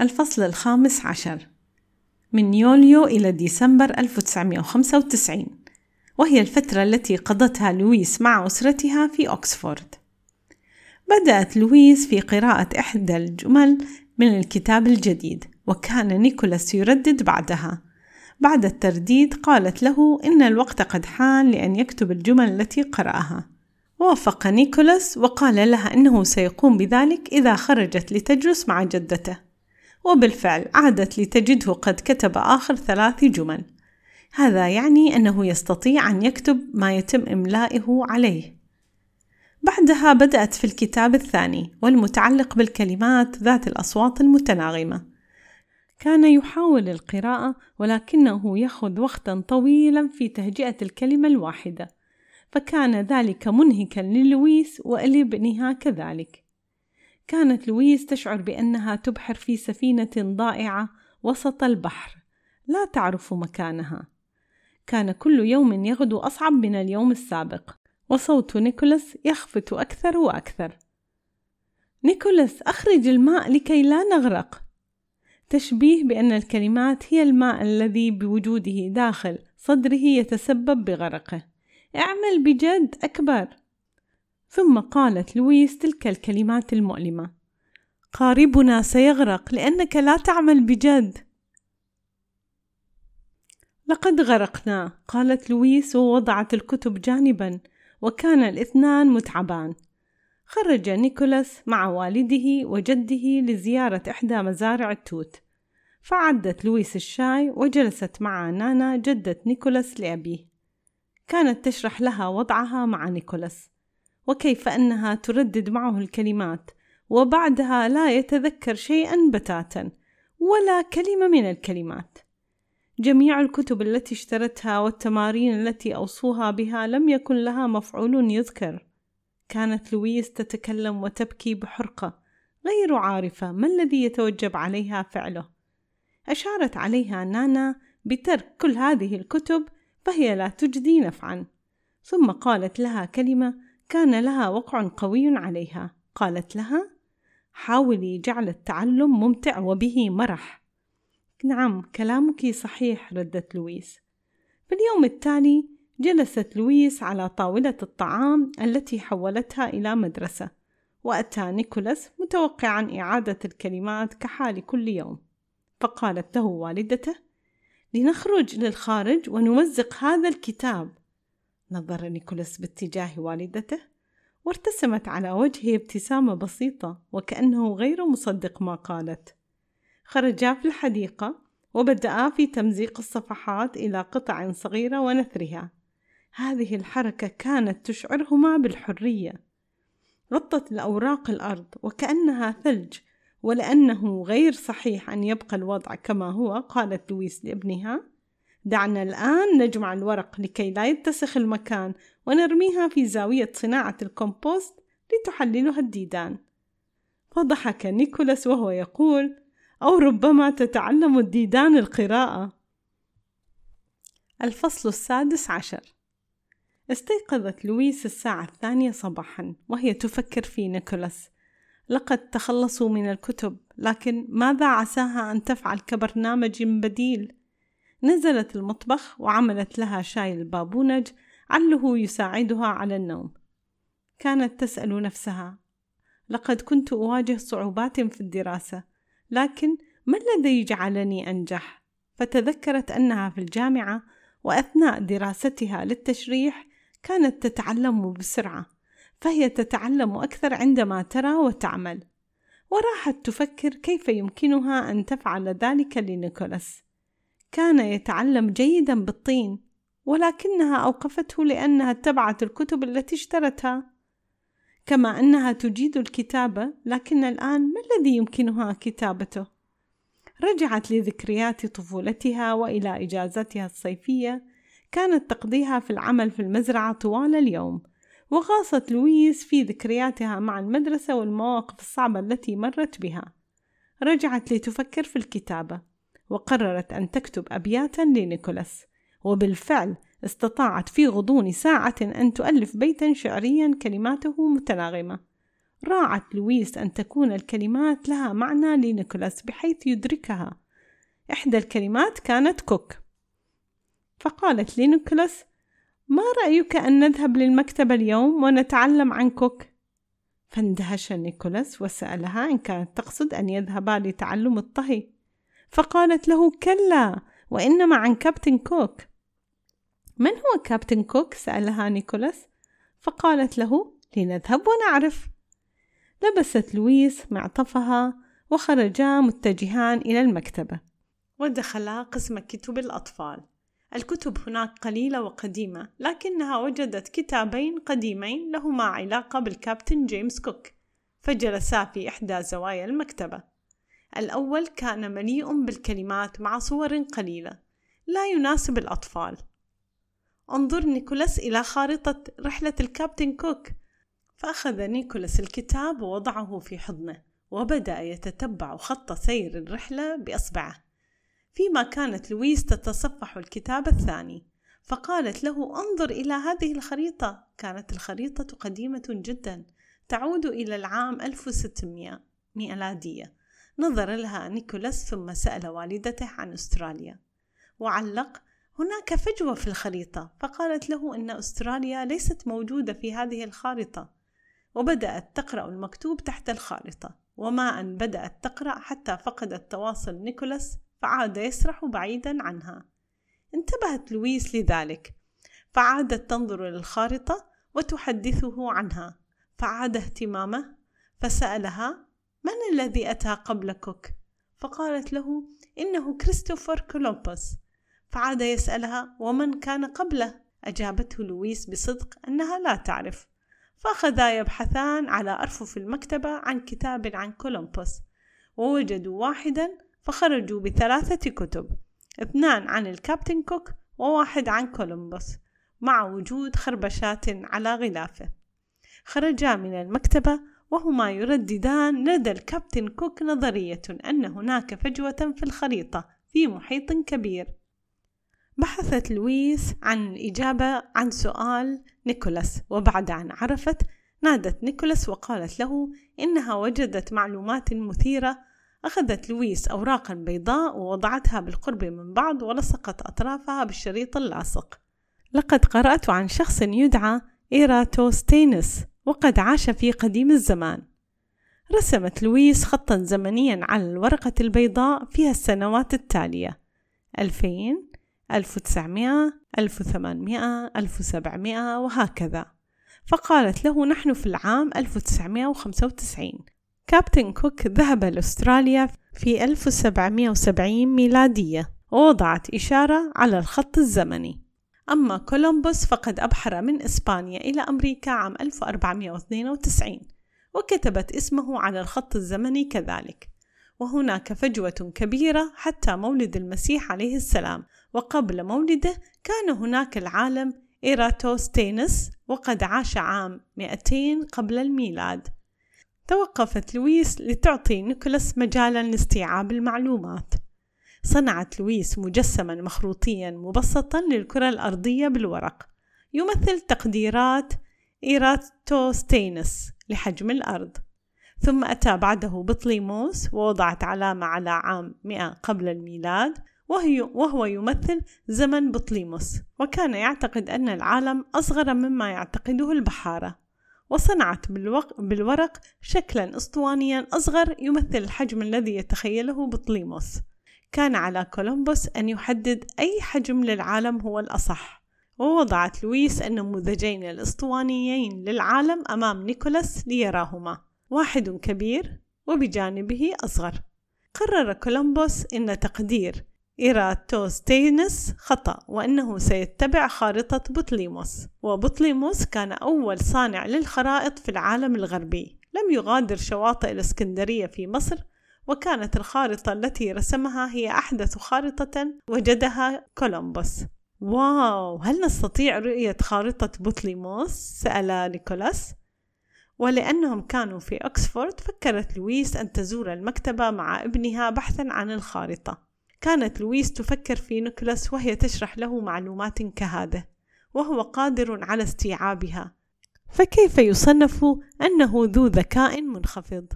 الفصل الخامس عشر. من يوليو إلى ديسمبر 1995 وهي الفترة التي قضتها لويس مع أسرتها في أكسفورد. بدأت لويس في قراءة إحدى الجمل من الكتاب الجديد وكان نيكولاس يردد بعدها. بعد الترديد قالت له إن الوقت قد حان لأن يكتب الجمل التي قرأها. وافق نيكولاس وقال لها إنه سيقوم بذلك إذا خرجت لتجلس مع جدته. وبالفعل عادت لتجده قد كتب آخر ثلاث جمل. هذا يعني أنه يستطيع أن يكتب ما يتم إملائه عليه. بعدها بدأت في الكتاب الثاني والمتعلق بالكلمات ذات الأصوات المتناغمة. كان يحاول القراءة ولكنه يأخذ وقتا طويلا في تهجئة الكلمة الواحدة فكان ذلك منهكا للويس ولابنها كذلك. كانت لويس تشعر بأنها تبحر في سفينة ضائعة وسط البحر. لا تعرف مكانها. كان كل يوم يغدو أصعب من اليوم السابق وصوت نيكولاس يخفت أكثر وأكثر. نيكولاس أخرج الماء لكي لا نغرق. تشبيه بأن الكلمات هي الماء الذي بوجوده داخل صدره يتسبب بغرقه. اعمل بجد أكبر. ثم قالت لويس تلك الكلمات المؤلمة. قاربنا سيغرق لأنك لا تعمل بجد. لقد غرقنا قالت لويس ووضعت الكتب جانبا وكان الاثنان متعبان. خرج نيكولاس مع والده وجده لزيارة إحدى مزارع التوت. فأعدت لويس الشاي وجلست مع نانا جدة نيكولاس لأبيه. كانت تشرح لها وضعها مع نيكولاس. وكيف أنها تردد معه الكلمات وبعدها لا يتذكر شيئا بتاتا ولا كلمة من الكلمات. جميع الكتب التي اشترتها والتمارين التي أوصوها بها لم يكن لها مفعول يذكر. كانت لويس تتكلم وتبكي بحرقة غير عارفة ما الذي يتوجب عليها فعله. أشارت عليها نانا بترك كل هذه الكتب فهي لا تجدي نفعا. ثم قالت لها كلمة كان لها وقع قوي عليها. قالت لها حاولي جعل التعلم ممتع وبه مرح. نعم كلامك صحيح ردت لويس. في اليوم التالي جلست لويس على طاولة الطعام التي حولتها إلى مدرسة وأتى نيكولاس متوقعا إعادة الكلمات كحال كل يوم. فقالت له والدته لنخرج للخارج ونمزق هذا الكتاب. نظر نيكولاس باتجاه والدته وارتسمت على وجهه ابتسامة بسيطة وكأنه غير مصدق ما قالت. خرجا في الحديقة وبدأا في تمزيق الصفحات إلى قطع صغيرة ونثرها. هذه الحركة كانت تشعرهما بالحرية. غطت الأوراق الأرض وكأنها ثلج ولأنه غير صحيح أن يبقى الوضع كما هو قالت لويس لابنها. دعنا الآن نجمع الورق لكي لا يتسخ المكان ونرميها في زاوية صناعة الكومبوست لتحللها الديدان. فضحك نيكولاس وهو يقول أو ربما تتعلم الديدان القراءة. الفصل السادس عشر. استيقظت لويس الساعة الثانية صباحا وهي تفكر في نيكولاس. لقد تخلصوا من الكتب لكن ماذا عساها أن تفعل كبرنامج بديل؟ نزلت المطبخ وعملت لها شاي البابونج عله يساعدها على النوم. كانت تسأل نفسها لقد كنت أواجه صعوبات في الدراسة لكن ما الذي جعلني أنجح؟ فتذكرت أنها في الجامعة وأثناء دراستها للتشريح كانت تتعلم بسرعة فهي تتعلم أكثر عندما ترى وتعمل. وراحت تفكر كيف يمكنها أن تفعل ذلك لنيكولاس. كان يتعلم جيدا بالطين ولكنها أوقفته لأنها اتبعت الكتب التي اشترتها. كما أنها تجيد الكتابة لكن الآن ما الذي يمكنها كتابته؟ رجعت لذكريات طفولتها وإلى إجازتها الصيفية. كانت تقضيها في العمل في المزرعة طوال اليوم وغاصت لويس في ذكرياتها مع المدرسة والمواقف الصعبة التي مرت بها. رجعت لتفكر في الكتابة. وقررت أن تكتب أبياتا لنيكولاس وبالفعل استطاعت في غضون ساعة أن تؤلف بيتا شعريا كلماته متناغمة. راعت لويس أن تكون الكلمات لها معنى لنيكولاس بحيث يدركها. إحدى الكلمات كانت كوك. فقالت لنيكولاس ما رأيك أن نذهب للمكتبة اليوم ونتعلم عن كوك؟ فاندهش نيكولاس وسألها إن كانت تقصد أن يذهبا لتعلم الطهي. فقالت له كلا وإنما عن كابتن كوك. من هو كابتن كوك؟ سألها نيكولاس. فقالت له لنذهب ونعرف. لبست لويس معطفها وخرجا متجهان إلى المكتبة. ودخلا قسم كتب الأطفال. الكتب هناك قليلة وقديمة لكنها وجدت كتابين قديمين لهما علاقة بالكابتن جيمس كوك. فجلسا في إحدى زوايا المكتبة. الأول كان مليء بالكلمات مع صور قليلة لا يناسب الأطفال. انظر نيكولاس إلى خارطة رحلة الكابتن كوك. فأخذ نيكولاس الكتاب ووضعه في حضنه وبدأ يتتبع خط سير الرحلة بأصبعه. فيما كانت لويس تتصفح الكتاب الثاني فقالت له انظر إلى هذه الخريطة. كانت الخريطة قديمة جدا تعود إلى العام 1600 ميلادية. نظر لها نيكولاس ثم سأل والدته عن أستراليا. وعلق هناك فجوة في الخريطة. فقالت له إن أستراليا ليست موجودة في هذه الخارطة. وبدأت تقرأ المكتوب تحت الخارطة. وما أن بدأت تقرأ حتى فقدت تواصل نيكولاس فعاد يسرح بعيدا عنها. انتبهت لويس لذلك. فعادت تنظر للخارطة وتحدثه عنها. فعاد اهتمامه فسألها من الذي أتى قبل كوك؟ فقالت له إنه كريستوفر كولومبوس فعاد يسألها ومن كان قبله؟ أجابته لويس بصدق أنها لا تعرف فأخذا يبحثان على أرفف المكتبة عن كتاب عن كولومبوس ووجدوا واحدا فخرجوا بثلاثة كتب اثنان عن الكابتن كوك وواحد عن كولومبوس مع وجود خربشات على غلافه خرجا من المكتبة وهما يرددان لدى الكابتن كوك نظرية أن هناك فجوة في الخريطة في محيط كبير. بحثت لويس عن إجابة عن سؤال نيكولاس وبعد أن عرفت نادت نيكولاس وقالت له إنها وجدت معلومات مثيرة. أخذت لويس أوراقا بيضاء ووضعتها بالقرب من بعض ولصقت أطرافها بالشريط اللاصق. لقد قرأت عن شخص يدعى إيراتوستينس. وقد عاش في قديم الزمان. رسمت لويس خطا زمنيا على الورقة البيضاء فيها السنوات التالية 2000 1900 1800 1700 وهكذا. فقالت له نحن في العام 1995 كابتن كوك ذهب لأستراليا في 1770 ميلادية. ووضعت إشارة على الخط الزمني. أما كولومبوس فقد أبحر من إسبانيا إلى أمريكا عام 1492 وكتبت اسمه على الخط الزمني كذلك. وهناك فجوة كبيرة حتى مولد المسيح عليه السلام. وقبل مولده كان هناك العالم إيراتوستينس وقد عاش عام 200 قبل الميلاد. توقفت لويس لتعطي نيكولاس مجالا لاستيعاب المعلومات. صنعت لويس مجسما مخروطيا مبسطا للكرة الأرضية بالورق. يمثل تقديرات إيراتوستينس لحجم الأرض. ثم أتى بعده بطليموس ووضعت علامة على عام 100 قبل الميلاد وهو يمثل زمن بطليموس. وكان يعتقد أن العالم أصغر مما يعتقده البحارة. وصنعت بالورق شكلا اسطوانيا أصغر يمثل الحجم الذي يتخيله بطليموس. كان على كولومبوس أن يحدد أي حجم للعالم هو الأصح. ووضعت لويس النموذجين الأسطوانيين للعالم أمام نيكولاس ليراهما واحد كبير وبجانبه أصغر. قرر كولومبوس أن تقدير إيراتوستينس خطأ وأنه سيتبع خارطة بطليموس وبطليموس كان أول صانع للخرائط في العالم الغربي. لم يغادر شواطئ الإسكندرية في مصر وكانت الخارطة التي رسمها هي أحدث خارطة وجدها كولومبوس. واو! هل نستطيع رؤية خارطة بطليموس؟ سأل نيكولاس. ولأنهم كانوا في أكسفورد فكرت لويس أن تزور المكتبة مع ابنها بحثا عن الخارطة. كانت لويس تفكر في نيكولاس وهي تشرح له معلومات كهذه وهو قادر على استيعابها. فكيف يصنف أنه ذو ذكاء منخفض؟